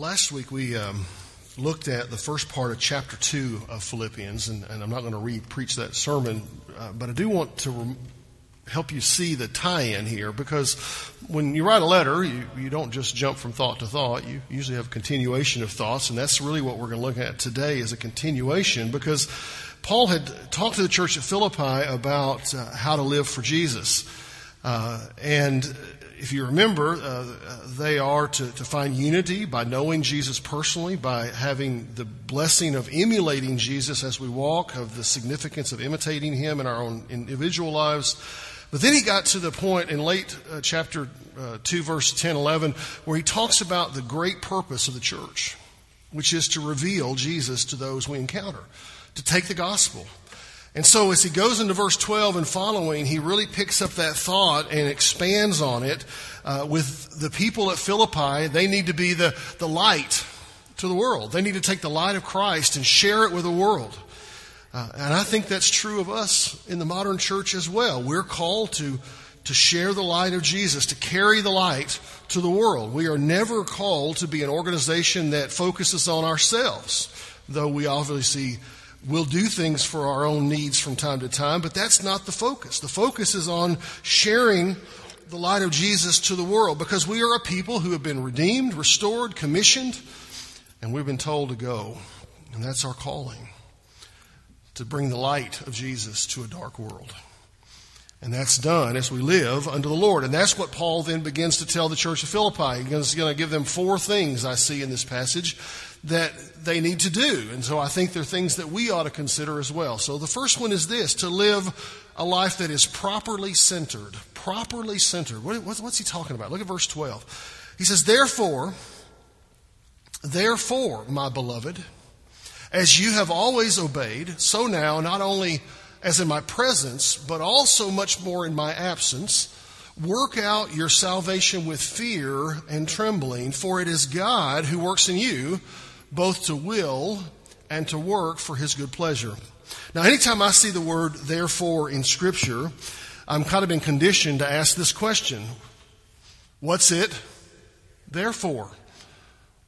last week we um, looked at the first part of chapter 2 of Philippians, and, and I'm not going to re preach that sermon, uh, but I do want to help you see the tie in here because when you write a letter, you, you don't just jump from thought to thought. You usually have a continuation of thoughts, and that's really what we're going to look at today is a continuation because Paul had talked to the church at Philippi about uh, how to live for Jesus. Uh, and if you remember, uh, they are to, to find unity by knowing Jesus personally, by having the blessing of emulating Jesus as we walk, of the significance of imitating him in our own individual lives. But then he got to the point in late uh, chapter uh, 2, verse 10, 11, where he talks about the great purpose of the church, which is to reveal Jesus to those we encounter, to take the gospel and so as he goes into verse 12 and following, he really picks up that thought and expands on it uh, with the people at Philippi. They need to be the, the light to the world. They need to take the light of Christ and share it with the world. Uh, and I think that's true of us in the modern church as well. We're called to, to share the light of Jesus, to carry the light to the world. We are never called to be an organization that focuses on ourselves, though we obviously We'll do things for our own needs from time to time, but that's not the focus. The focus is on sharing the light of Jesus to the world because we are a people who have been redeemed, restored, commissioned, and we've been told to go. And that's our calling to bring the light of Jesus to a dark world. And that's done as we live unto the Lord. And that's what Paul then begins to tell the church of Philippi. He's going to give them four things I see in this passage that they need to do. And so I think they're things that we ought to consider as well. So the first one is this to live a life that is properly centered. Properly centered. What, what's he talking about? Look at verse 12. He says, Therefore, therefore, my beloved, as you have always obeyed, so now, not only as in my presence, but also much more in my absence, work out your salvation with fear and trembling, for it is God who works in you both to will and to work for his good pleasure. Now, anytime I see the word therefore in Scripture, I'm kind of been conditioned to ask this question What's it therefore?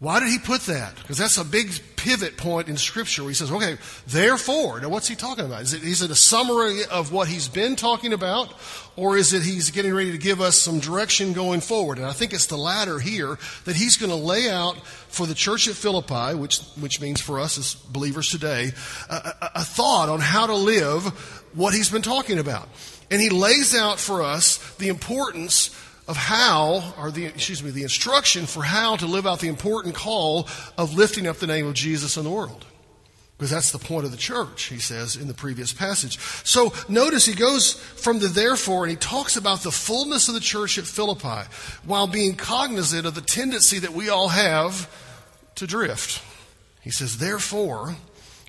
Why did he put that? Because that's a big pivot point in Scripture where he says, okay, therefore. Now, what's he talking about? Is it, is it a summary of what he's been talking about, or is it he's getting ready to give us some direction going forward? And I think it's the latter here that he's going to lay out for the church at Philippi, which, which means for us as believers today, a, a, a thought on how to live what he's been talking about. And he lays out for us the importance of how, or the, excuse me, the instruction for how to live out the important call of lifting up the name of Jesus in the world. Because that's the point of the church, he says in the previous passage. So notice he goes from the therefore and he talks about the fullness of the church at Philippi while being cognizant of the tendency that we all have to drift. He says, therefore,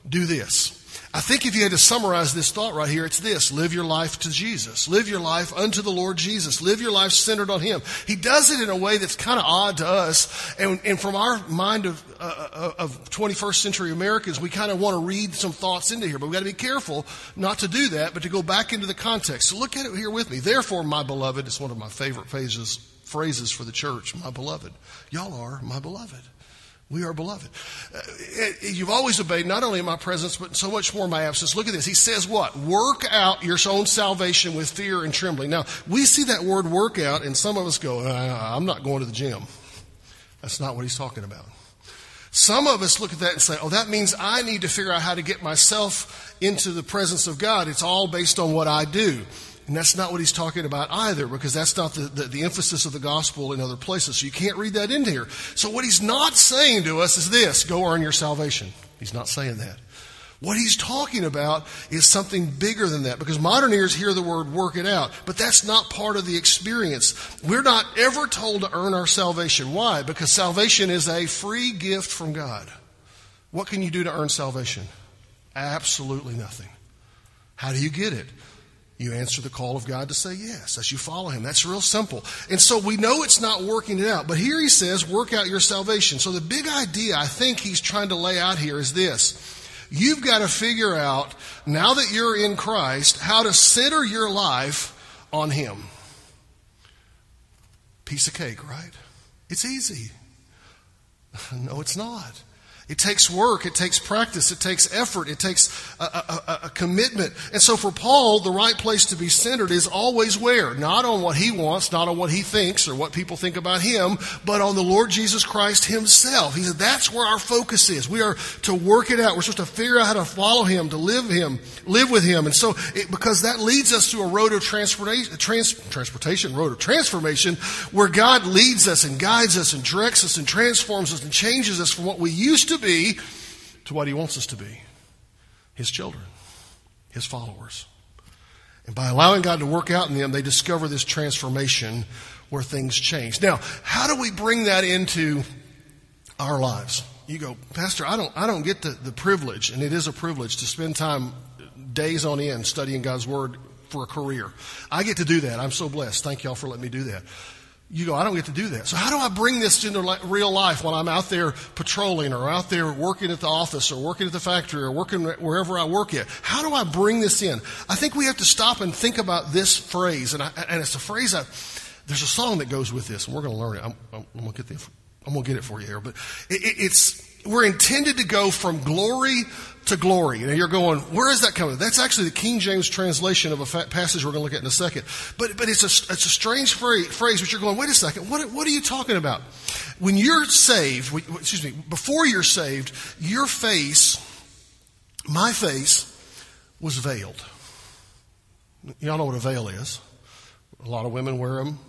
do this. I think if you had to summarize this thought right here, it's this live your life to Jesus. Live your life unto the Lord Jesus. Live your life centered on Him. He does it in a way that's kind of odd to us. And, and from our mind of, uh, uh of 21st century Americans, we kind of want to read some thoughts into here. But we've got to be careful not to do that, but to go back into the context. So look at it here with me. Therefore, my beloved, it's one of my favorite phrases, phrases for the church, my beloved. Y'all are my beloved. We are beloved. Uh, you've always obeyed, not only in my presence, but so much more in my absence. Look at this. He says what? Work out your own salvation with fear and trembling. Now, we see that word work out, and some of us go, uh, I'm not going to the gym. That's not what he's talking about. Some of us look at that and say, oh, that means I need to figure out how to get myself into the presence of God. It's all based on what I do. And that's not what he's talking about either, because that's not the, the, the, emphasis of the gospel in other places. So you can't read that into here. So what he's not saying to us is this go earn your salvation. He's not saying that. What he's talking about is something bigger than that, because modern ears hear the word work it out, but that's not part of the experience. We're not ever told to earn our salvation. Why? Because salvation is a free gift from God. What can you do to earn salvation? Absolutely nothing. How do you get it? You answer the call of God to say yes as you follow Him. That's real simple. And so we know it's not working it out. But here He says, work out your salvation. So the big idea I think He's trying to lay out here is this. You've got to figure out, now that you're in Christ, how to center your life on Him. Piece of cake, right? It's easy. no, it's not. It takes work, it takes practice, it takes effort, it takes a, a, a, commitment. And so for Paul, the right place to be centered is always where? Not on what he wants, not on what he thinks or what people think about him, but on the Lord Jesus Christ himself. He said that's where our focus is. We are to work it out. We're supposed to figure out how to follow him, to live him, live with him. And so, it, because that leads us to a road of transportation, trans, transportation, road of transformation, where God leads us and guides us and directs us and transforms us and changes us from what we used to to be to what He wants us to be His children, His followers. And by allowing God to work out in them, they discover this transformation where things change. Now, how do we bring that into our lives? You go, Pastor, I don't, I don't get the, the privilege, and it is a privilege to spend time days on end studying God's Word for a career. I get to do that. I'm so blessed. Thank y'all for letting me do that you go, I don't get to do that. So how do I bring this into real life when I'm out there patrolling or out there working at the office or working at the factory or working wherever I work at? How do I bring this in? I think we have to stop and think about this phrase. And, I, and it's a phrase I, there's a song that goes with this and we're going to learn it. I'm, I'm, going to get the, I'm going to get it for you here, but it, it, it's, we're intended to go from glory to glory. And you're going, where is that coming? That's actually the King James translation of a passage we're going to look at in a second. But, but it's a, it's a strange phrase, which you're going, wait a second, what, what are you talking about? When you're saved, excuse me, before you're saved, your face, my face, was veiled. Y'all know what a veil is. A lot of women wear them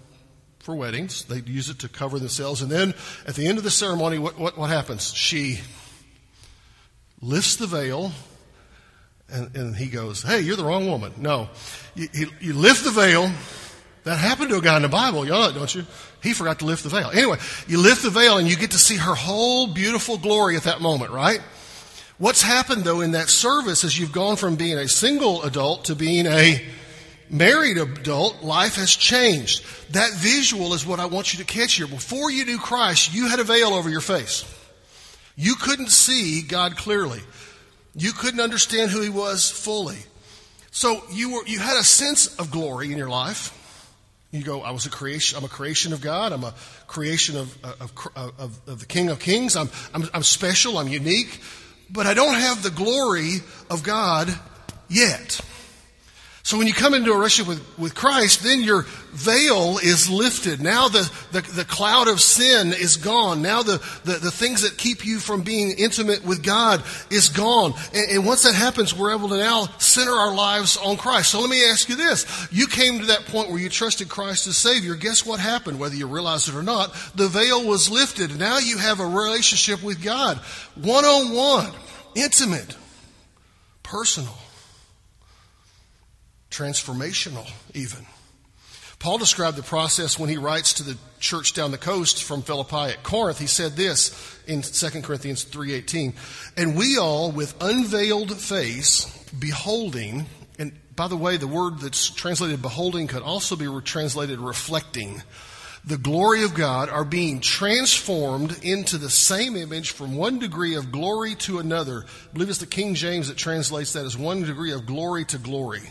for weddings. they'd use it to cover themselves. And then at the end of the ceremony, what, what, what happens? She lifts the veil, and, and he goes, Hey, you're the wrong woman. No. You, you, you lift the veil. That happened to a guy in the Bible. You know that, don't you? He forgot to lift the veil. Anyway, you lift the veil and you get to see her whole beautiful glory at that moment, right? What's happened though in that service is you've gone from being a single adult to being a married adult, life has changed. That visual is what I want you to catch here. Before you knew Christ, you had a veil over your face. You couldn't see God clearly. You couldn't understand who He was fully. So you were, you had a sense of glory in your life. You go, I was a creation, I'm a creation of God. I'm a creation of, of, of, of the King of Kings. I'm, I'm, I'm special. I'm unique. But I don't have the glory of God yet. So when you come into a relationship with, with Christ, then your veil is lifted. Now the, the, the cloud of sin is gone. Now the, the, the, things that keep you from being intimate with God is gone. And, and once that happens, we're able to now center our lives on Christ. So let me ask you this. You came to that point where you trusted Christ as Savior. Guess what happened? Whether you realize it or not, the veil was lifted. Now you have a relationship with God. One on one. Intimate. Personal transformational, even. Paul described the process when he writes to the church down the coast from Philippi at Corinth. He said this in 2 Corinthians 3:18, "And we all with unveiled face beholding, and by the way, the word that's translated beholding could also be translated reflecting." the glory of God are being transformed into the same image from one degree of glory to another. I believe it's the King James that translates that as one degree of glory to glory.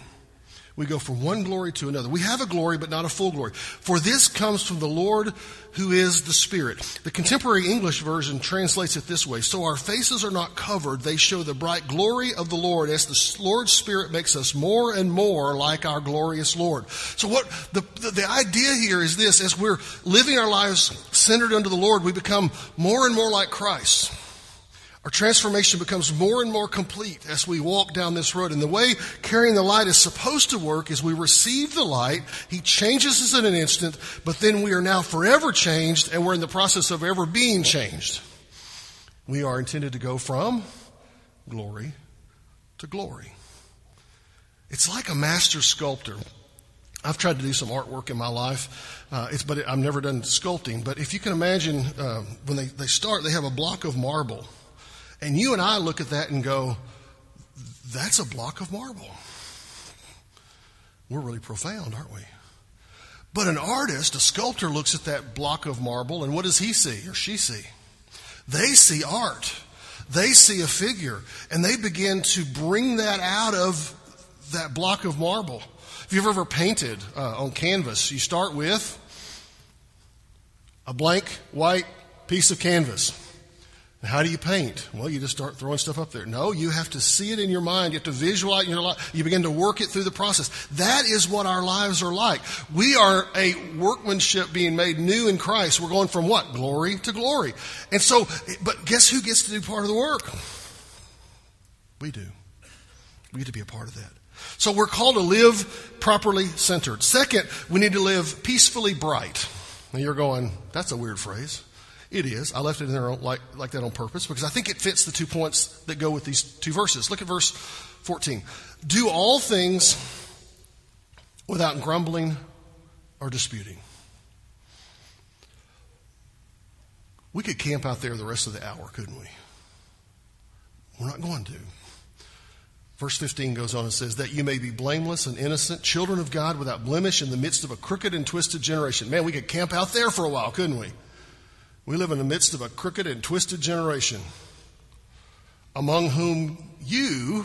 We go from one glory to another. We have a glory, but not a full glory. For this comes from the Lord who is the Spirit. The contemporary English version translates it this way So our faces are not covered, they show the bright glory of the Lord as the Lord's Spirit makes us more and more like our glorious Lord. So, what the, the, the idea here is this as we're living our lives centered under the Lord, we become more and more like Christ. Our transformation becomes more and more complete as we walk down this road. And the way carrying the light is supposed to work is we receive the light, He changes us in an instant, but then we are now forever changed and we're in the process of ever being changed. We are intended to go from glory to glory. It's like a master sculptor. I've tried to do some artwork in my life, uh, but I've never done sculpting. But if you can imagine, uh, when they, they start, they have a block of marble and you and I look at that and go, that's a block of marble. We're really profound, aren't we? But an artist, a sculptor, looks at that block of marble, and what does he see or she see? They see art. They see a figure, and they begin to bring that out of that block of marble. If you've ever painted uh, on canvas, you start with a blank white piece of canvas. How do you paint? Well, you just start throwing stuff up there. No, you have to see it in your mind. You have to visualize it in your life. You begin to work it through the process. That is what our lives are like. We are a workmanship being made new in Christ. We're going from what? Glory to glory. And so, but guess who gets to do part of the work? We do. We get to be a part of that. So we're called to live properly centered. Second, we need to live peacefully bright. Now you're going, that's a weird phrase. It is. I left it in there like, like that on purpose because I think it fits the two points that go with these two verses. Look at verse 14. Do all things without grumbling or disputing. We could camp out there the rest of the hour, couldn't we? We're not going to. Verse 15 goes on and says, That you may be blameless and innocent, children of God without blemish in the midst of a crooked and twisted generation. Man, we could camp out there for a while, couldn't we? We live in the midst of a crooked and twisted generation, among whom you,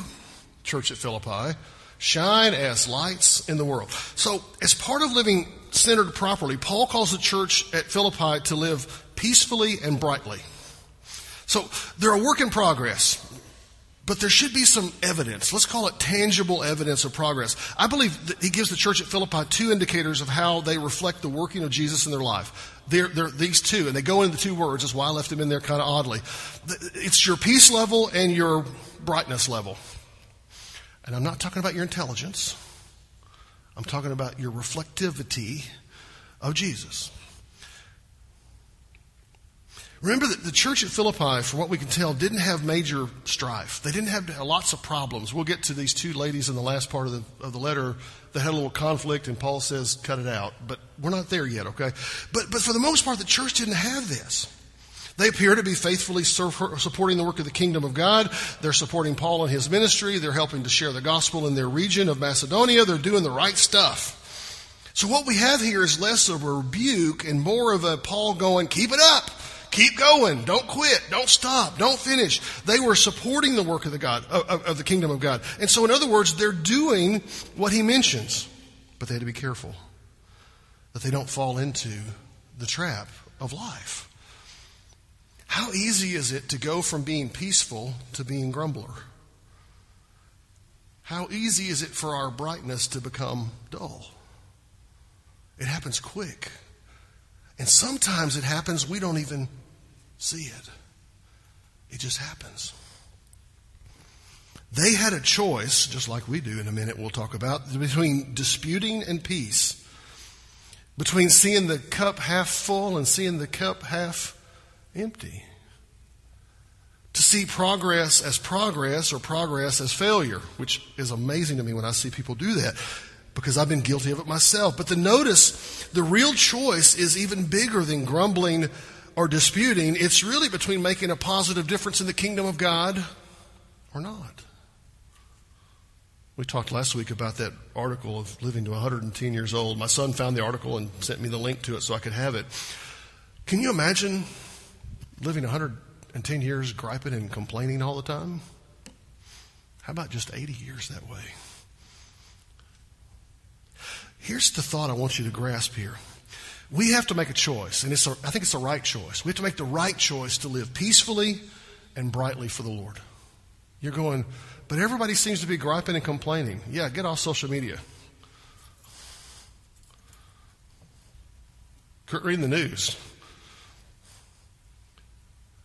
church at Philippi, shine as lights in the world. So, as part of living centered properly, Paul calls the church at Philippi to live peacefully and brightly. So, they're a work in progress. But there should be some evidence. Let's call it tangible evidence of progress. I believe that he gives the church at Philippi two indicators of how they reflect the working of Jesus in their life. They're, they're these two, and they go into the two words. That's why I left them in there kind of oddly. It's your peace level and your brightness level. And I'm not talking about your intelligence. I'm talking about your reflectivity of Jesus. Remember that the church at Philippi, from what we can tell, didn't have major strife. They didn't have lots of problems. We'll get to these two ladies in the last part of the, of the letter that had a little conflict, and Paul says, cut it out. But we're not there yet, okay? But, but for the most part, the church didn't have this. They appear to be faithfully supporting the work of the kingdom of God. They're supporting Paul and his ministry. They're helping to share the gospel in their region of Macedonia. They're doing the right stuff. So what we have here is less of a rebuke and more of a Paul going, keep it up. Keep going. Don't quit. Don't stop. Don't finish. They were supporting the work of the God, of, of the kingdom of God. And so, in other words, they're doing what he mentions. But they had to be careful that they don't fall into the trap of life. How easy is it to go from being peaceful to being grumbler? How easy is it for our brightness to become dull? It happens quick. And sometimes it happens, we don't even see it. It just happens. They had a choice, just like we do in a minute, we'll talk about, between disputing and peace, between seeing the cup half full and seeing the cup half empty. To see progress as progress or progress as failure, which is amazing to me when I see people do that because I've been guilty of it myself. But the notice the real choice is even bigger than grumbling or disputing. It's really between making a positive difference in the kingdom of God or not. We talked last week about that article of living to 110 years old. My son found the article and sent me the link to it so I could have it. Can you imagine living 110 years griping and complaining all the time? How about just 80 years that way? Here's the thought I want you to grasp here. We have to make a choice, and it's a, I think it's the right choice. We have to make the right choice to live peacefully and brightly for the Lord. You're going, but everybody seems to be griping and complaining. Yeah, get off social media. Quit reading the news.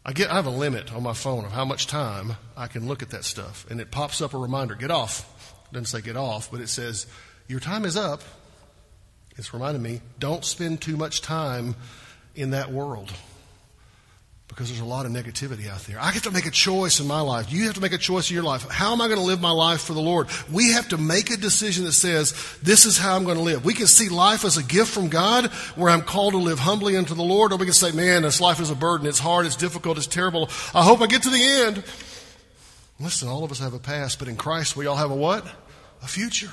I get I have a limit on my phone of how much time I can look at that stuff. And it pops up a reminder, get off. It doesn't say get off, but it says, Your time is up. It's reminded me don't spend too much time in that world because there's a lot of negativity out there. I have to make a choice in my life. You have to make a choice in your life. How am I going to live my life for the Lord? We have to make a decision that says, this is how I'm going to live. We can see life as a gift from God where I'm called to live humbly unto the Lord, or we can say, man, this life is a burden. It's hard. It's difficult. It's terrible. I hope I get to the end. Listen, all of us have a past, but in Christ we all have a what? A future.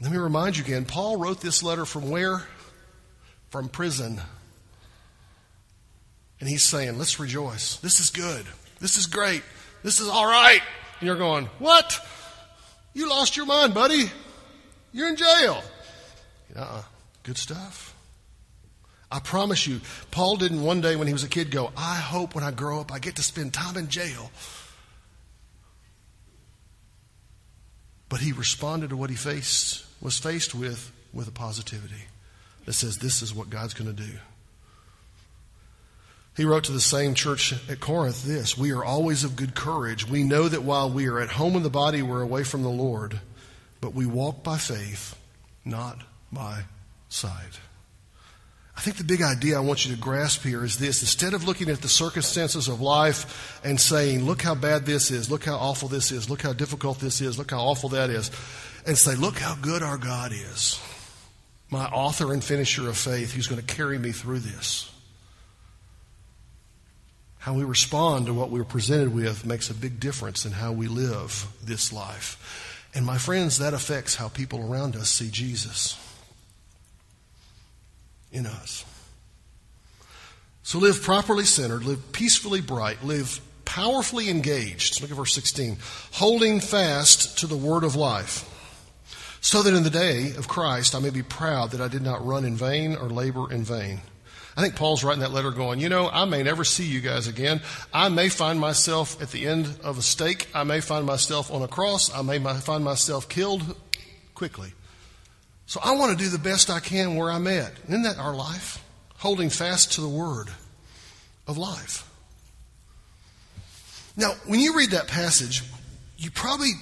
Let me remind you again Paul wrote this letter from where? From prison. And he's saying, let's rejoice. This is good. This is great. This is all right. And you're going, what? You lost your mind, buddy. You're in jail. Uh-uh. Good stuff. I promise you, Paul didn't one day when he was a kid go, I hope when I grow up I get to spend time in jail. But he responded to what he faced, was faced with with a positivity that says, This is what God's going to do. He wrote to the same church at Corinth this We are always of good courage. We know that while we are at home in the body, we're away from the Lord, but we walk by faith, not by sight. I think the big idea I want you to grasp here is this. Instead of looking at the circumstances of life and saying, look how bad this is, look how awful this is, look how difficult this is, look how awful that is, and say, look how good our God is. My author and finisher of faith, who's going to carry me through this. How we respond to what we're presented with makes a big difference in how we live this life. And my friends, that affects how people around us see Jesus in us. So live properly centered, live peacefully bright, live powerfully engaged. Look at verse 16. Holding fast to the word of life, so that in the day of Christ I may be proud that I did not run in vain or labor in vain. I think Paul's writing that letter going, you know, I may never see you guys again. I may find myself at the end of a stake. I may find myself on a cross. I may find myself killed quickly. So I want to do the best I can where I'm at. Isn't that our life? Holding fast to the word of life. Now, when you read that passage, you probably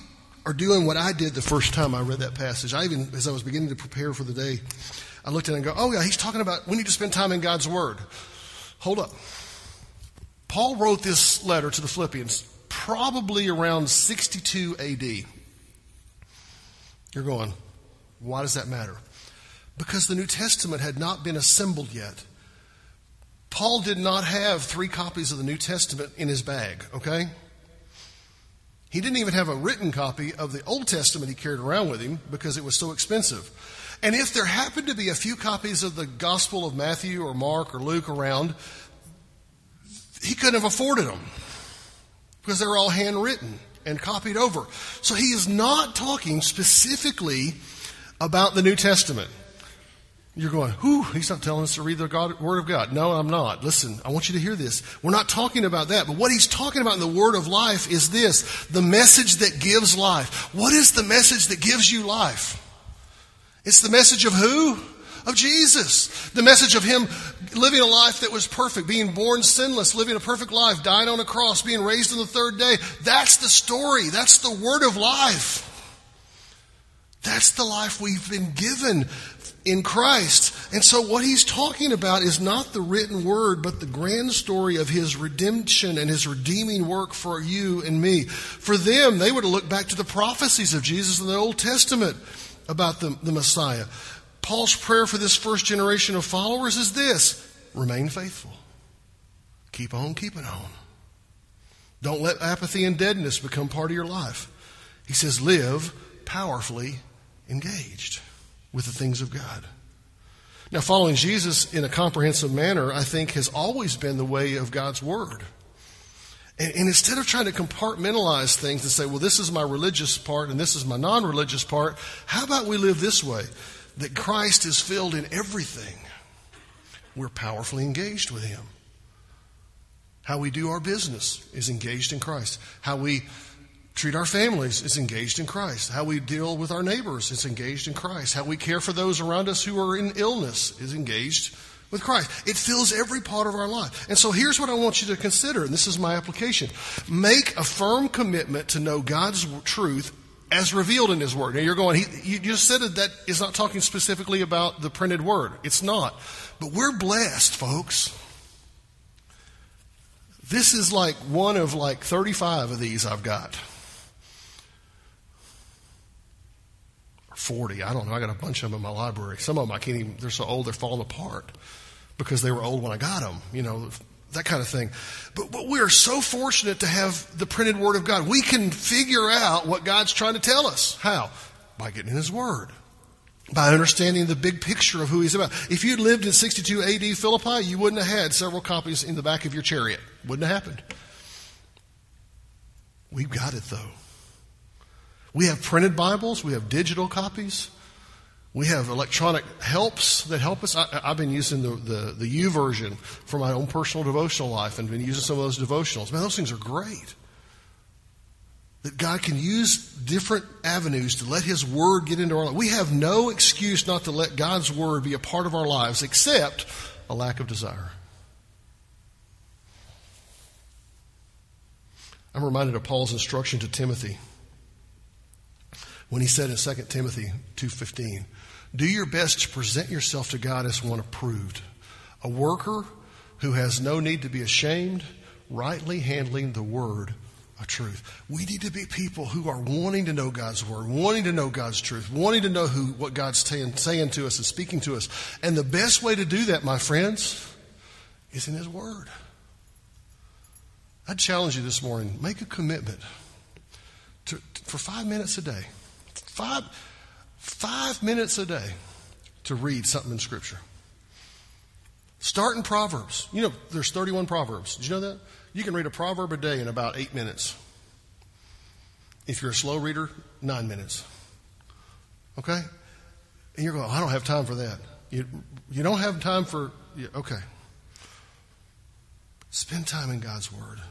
are doing what I did the first time I read that passage. I even, as I was beginning to prepare for the day, I looked at it and go, oh yeah, he's talking about we need to spend time in God's Word. Hold up. Paul wrote this letter to the Philippians probably around 62 AD. You're going, why does that matter? Because the New Testament had not been assembled yet. Paul did not have three copies of the New Testament in his bag, okay? He didn't even have a written copy of the Old Testament he carried around with him because it was so expensive. And if there happened to be a few copies of the Gospel of Matthew or Mark or Luke around, he couldn't have afforded them because they were all handwritten and copied over. So he is not talking specifically about the New Testament. You're going, whew, he's not telling us to read the God, Word of God. No, I'm not. Listen, I want you to hear this. We're not talking about that. But what he's talking about in the Word of life is this the message that gives life. What is the message that gives you life? It's the message of who? Of Jesus. The message of Him living a life that was perfect, being born sinless, living a perfect life, dying on a cross, being raised on the third day. That's the story. That's the Word of life. That's the life we've been given in Christ. And so what he's talking about is not the written word, but the grand story of his redemption and his redeeming work for you and me. For them, they would have looked back to the prophecies of Jesus in the Old Testament about the, the Messiah. Paul's prayer for this first generation of followers is this remain faithful. Keep on keeping on. Don't let apathy and deadness become part of your life. He says, live powerfully engaged with the things of God. Now, following Jesus in a comprehensive manner, I think, has always been the way of God's Word. And, and, instead of trying to compartmentalize things and say, well, this is my religious part and this is my non religious part, how about we live this way? That Christ is filled in everything. We're powerfully engaged with Him. How we do our business is engaged in Christ. How we treat our families is engaged in Christ. How we deal with our neighbors is engaged in Christ. How we care for those around us who are in illness is engaged with Christ. It fills every part of our life. And so here's what I want you to consider, and this is my application. Make a firm commitment to know God's truth as revealed in His Word. Now you're going, he, you just said that that is not talking specifically about the printed Word. It's not. But we're blessed, folks. This is like one of like 35 of these I've got. 40. I don't know. I got a bunch of them in my library. Some of them I can't even, they're so old they're falling apart because they were old when I got them, you know, that kind of thing. But, but we are so fortunate to have the printed Word of God. We can figure out what God's trying to tell us. How? By getting in His Word. By understanding the big picture of who He's about. If you'd lived in 62 AD Philippi, you wouldn't have had several copies in the back of your chariot. Wouldn't have happened. We've got it though. We have printed Bibles, we have digital copies. We have electronic helps that help us. I, have been using the, the, the YouVersion for my own personal devotional life and been using some of those devotionals. Man, those things are great. That God can use different avenues to let His Word get into our life. We have no excuse not to let God's Word be a part of our lives except a lack of desire. I'm reminded of Paul's instruction to Timothy when he said in 2 Timothy 2:15, "Do your best to present yourself to God as one approved, a worker who has no need to be ashamed, rightly handling the word of truth." We need to be people who are wanting to know God's word, wanting to know God's truth, wanting to know who what God's t- saying to us and speaking to us. And the best way to do that, my friends, is in his word. I challenge you this morning make a commitment to, for five minutes a day. Five, five minutes a day to read something in Scripture. Start in Proverbs. You know, there's 31 Proverbs. Did you know that? You can read a proverb a day in about eight minutes. If you're a slow reader, nine minutes. Okay? And you're going, I don't have time for that. You, you don't have time for, okay. Spend time in God's Word.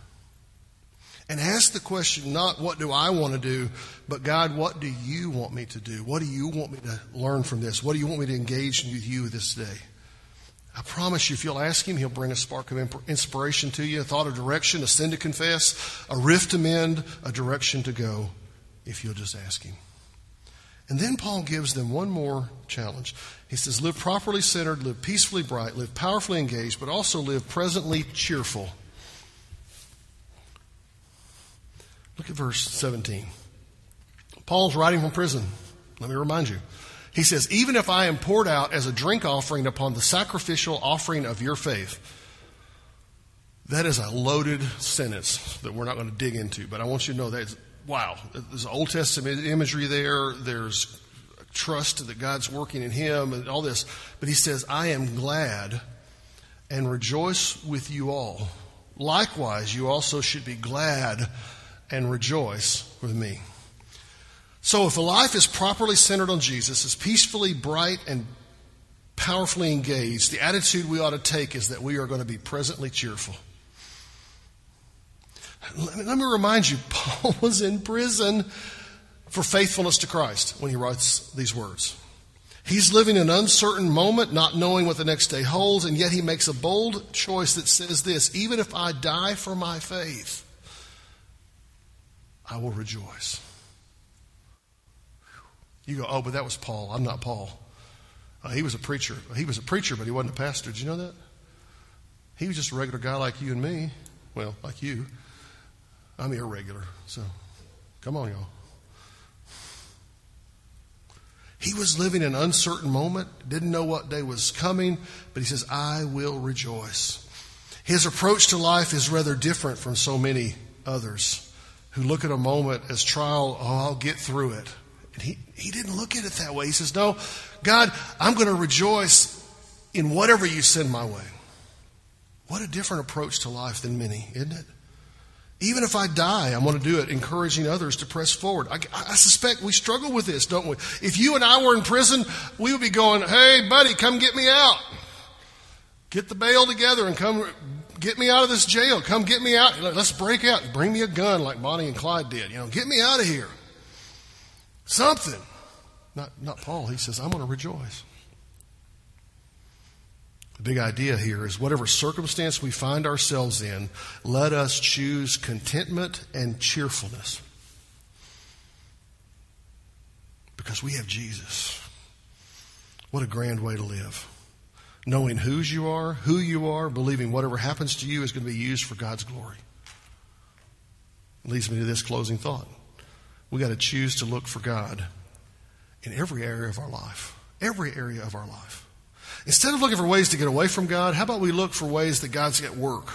And ask the question not what do I want to do, but God, what do you want me to do? What do you want me to learn from this? What do you want me to engage with you this day? I promise you, if you'll ask Him, He'll bring a spark of inspiration to you, a thought of direction, a sin to confess, a rift to mend, a direction to go, if you'll just ask Him. And then Paul gives them one more challenge. He says, Live properly centered, live peacefully bright, live powerfully engaged, but also live presently cheerful. Look at verse 17. Paul's writing from prison. Let me remind you. He says, Even if I am poured out as a drink offering upon the sacrificial offering of your faith, that is a loaded sentence that we're not going to dig into, but I want you to know that, wow, there's Old Testament imagery there. There's trust that God's working in him and all this. But he says, I am glad and rejoice with you all. Likewise, you also should be glad and rejoice with me. So, if a life is properly centered on Jesus, is peacefully bright and powerfully engaged, the attitude we ought to take is that we are going to be presently cheerful. Let me, remind you, Paul was in prison for faithfulness to Christ when he writes these words. He's living an uncertain moment, not knowing what the next day holds, and yet he makes a bold choice that says this even if I die for my faith, I will rejoice. You go, oh, but that was Paul. I'm not Paul. Uh, he was a preacher. He was a preacher, but he wasn't a pastor. Did you know that? He was just a regular guy like you and me. Well, like you. I'm irregular. So come on, y'all. He was living an uncertain moment, didn't know what day was coming, but he says, I will rejoice. His approach to life is rather different from so many others who look at a moment as trial, oh, I'll get through it. And he, he didn't look at it that way. He says, No, God, I'm going to rejoice in whatever you send my way. What a different approach to life than many, isn't it? Even if I die, I'm going to do it, encouraging others to press forward. I, I, suspect we struggle with this, don't we? If you and I were in prison, we would be going, hey, buddy, come get me out. Get the bail together and come get me out of this jail. Come get me out. Let's break out. Bring me a gun like Bonnie and Clyde did. You know, get me out of here. Something. Not, not Paul. He says, I'm going to rejoice. The big idea here is whatever circumstance we find ourselves in, let us choose contentment and cheerfulness. Because we have Jesus. What a grand way to live knowing whose you are, who you are, believing whatever happens to you is going to be used for God's glory. Leads me to this closing thought. We got to choose to look for God in every area of our life. Every area of our life. Instead of looking for ways to get away from God, how about we look for ways that God's at work?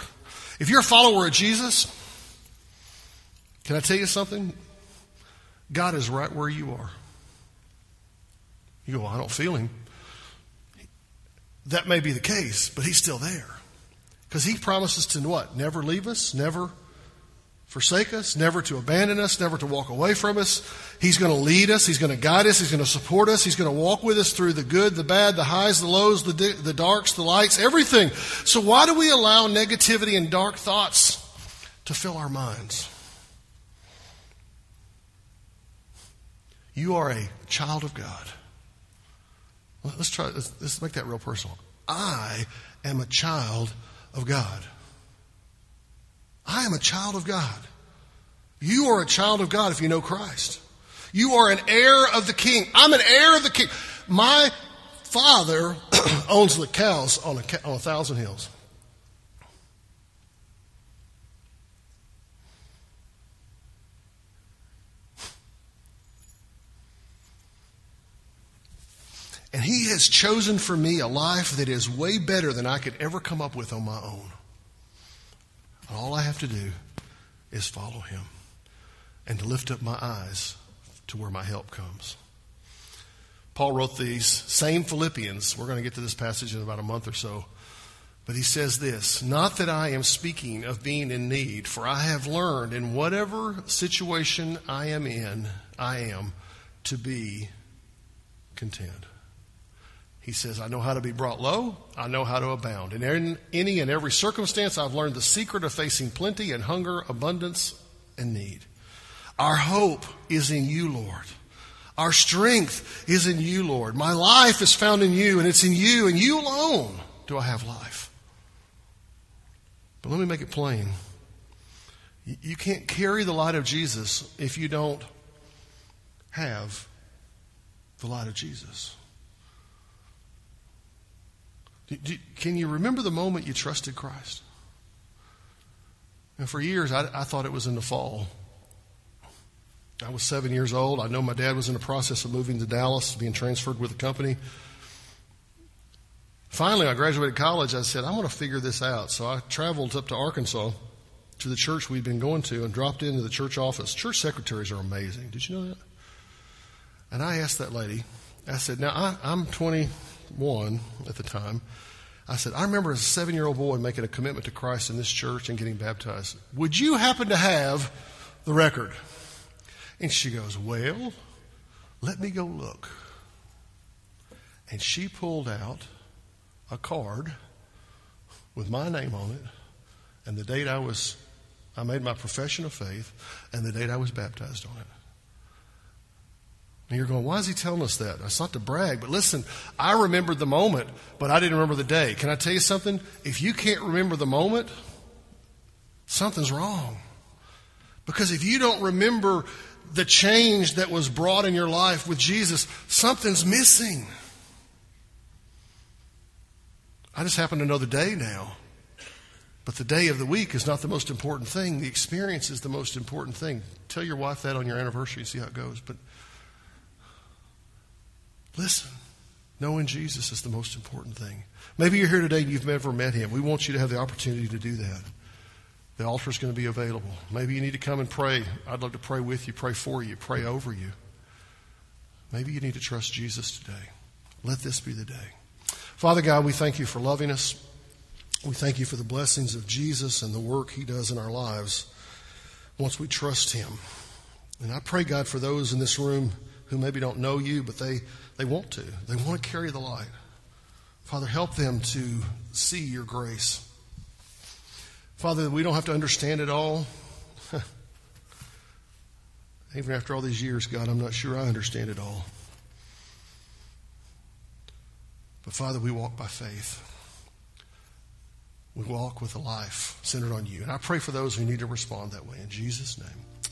If you're a follower of Jesus, can I tell you something? God is right where you are. You go, well, I don't feel him that may be the case, but he's still there. Because he promises to what? Never leave us, never forsake us, never to abandon us, never to walk away from us. He's going to lead us. He's going to guide us. He's going to support us. He's going to walk with us through the good, the bad, the highs, the lows, the, di- the darks, the lights, everything. So why do we allow negativity and dark thoughts to fill our minds? You are a child of God. Let's try, let's, let's make that real personal. I am a child of God. I am a child of God. You are a child of God if you know Christ. You are an heir of the king. I'm an heir of the king. My father owns the cows on a, on a thousand hills. And he has chosen for me a life that is way better than I could ever come up with on my own. And all I have to do is follow him and to lift up my eyes to where my help comes. Paul wrote these same Philippians. We're going to get to this passage in about a month or so. But he says this Not that I am speaking of being in need, for I have learned in whatever situation I am in, I am to be content. He says, I know how to be brought low. I know how to abound. And in any and every circumstance, I've learned the secret of facing plenty and hunger, abundance and need. Our hope is in you, Lord. Our strength is in you, Lord. My life is found in you, and it's in you, and you alone do I have life. But let me make it plain. You can't carry the light of Jesus if you don't have the light of Jesus. Can you remember the moment you trusted Christ? And for years, I, I, thought it was in the fall. I was seven years old. I know my dad was in the process of moving to Dallas, being transferred with the company. Finally, I graduated college. I said, I'm going to figure this out. So I traveled up to Arkansas to the church we'd been going to and dropped into the church office. Church secretaries are amazing. Did you know that? And I asked that lady, I said, Now, I, I'm 20 one at the time. I said, I remember as a seven year old boy making a commitment to Christ in this church and getting baptized. Would you happen to have the record? And she goes, Well, let me go look. And she pulled out a card with my name on it and the date I was, I made my profession of faith and the date I was baptized on it. And you're going, why is he telling us that? It's not to brag, but listen, I remembered the moment, but I didn't remember the day. Can I tell you something? If you can't remember the moment, something's wrong. Because if you don't remember the change that was brought in your life with Jesus, something's missing. I just happen to know the day now. But the day of the week is not the most important thing. The experience is the most important thing. Tell your wife that on your anniversary, and see how it goes. But Listen, knowing Jesus is the most important thing. Maybe you're here today and you've never met him. We want you to have the opportunity to do that. The altar is going to be available. Maybe you need to come and pray. I'd love to pray with you, pray for you, pray over you. Maybe you need to trust Jesus today. Let this be the day. Father God, we thank you for loving us. We thank you for the blessings of Jesus and the work he does in our lives once we trust him. And I pray, God, for those in this room who maybe don't know you, but they they want to. They want to carry the light. Father, help them to see your grace. Father, we don't have to understand it all. Even after all these years, God, I'm not sure I understand it all. But Father, we walk by faith. We walk with a life centered on you. And I pray for those who need to respond that way. In Jesus' name.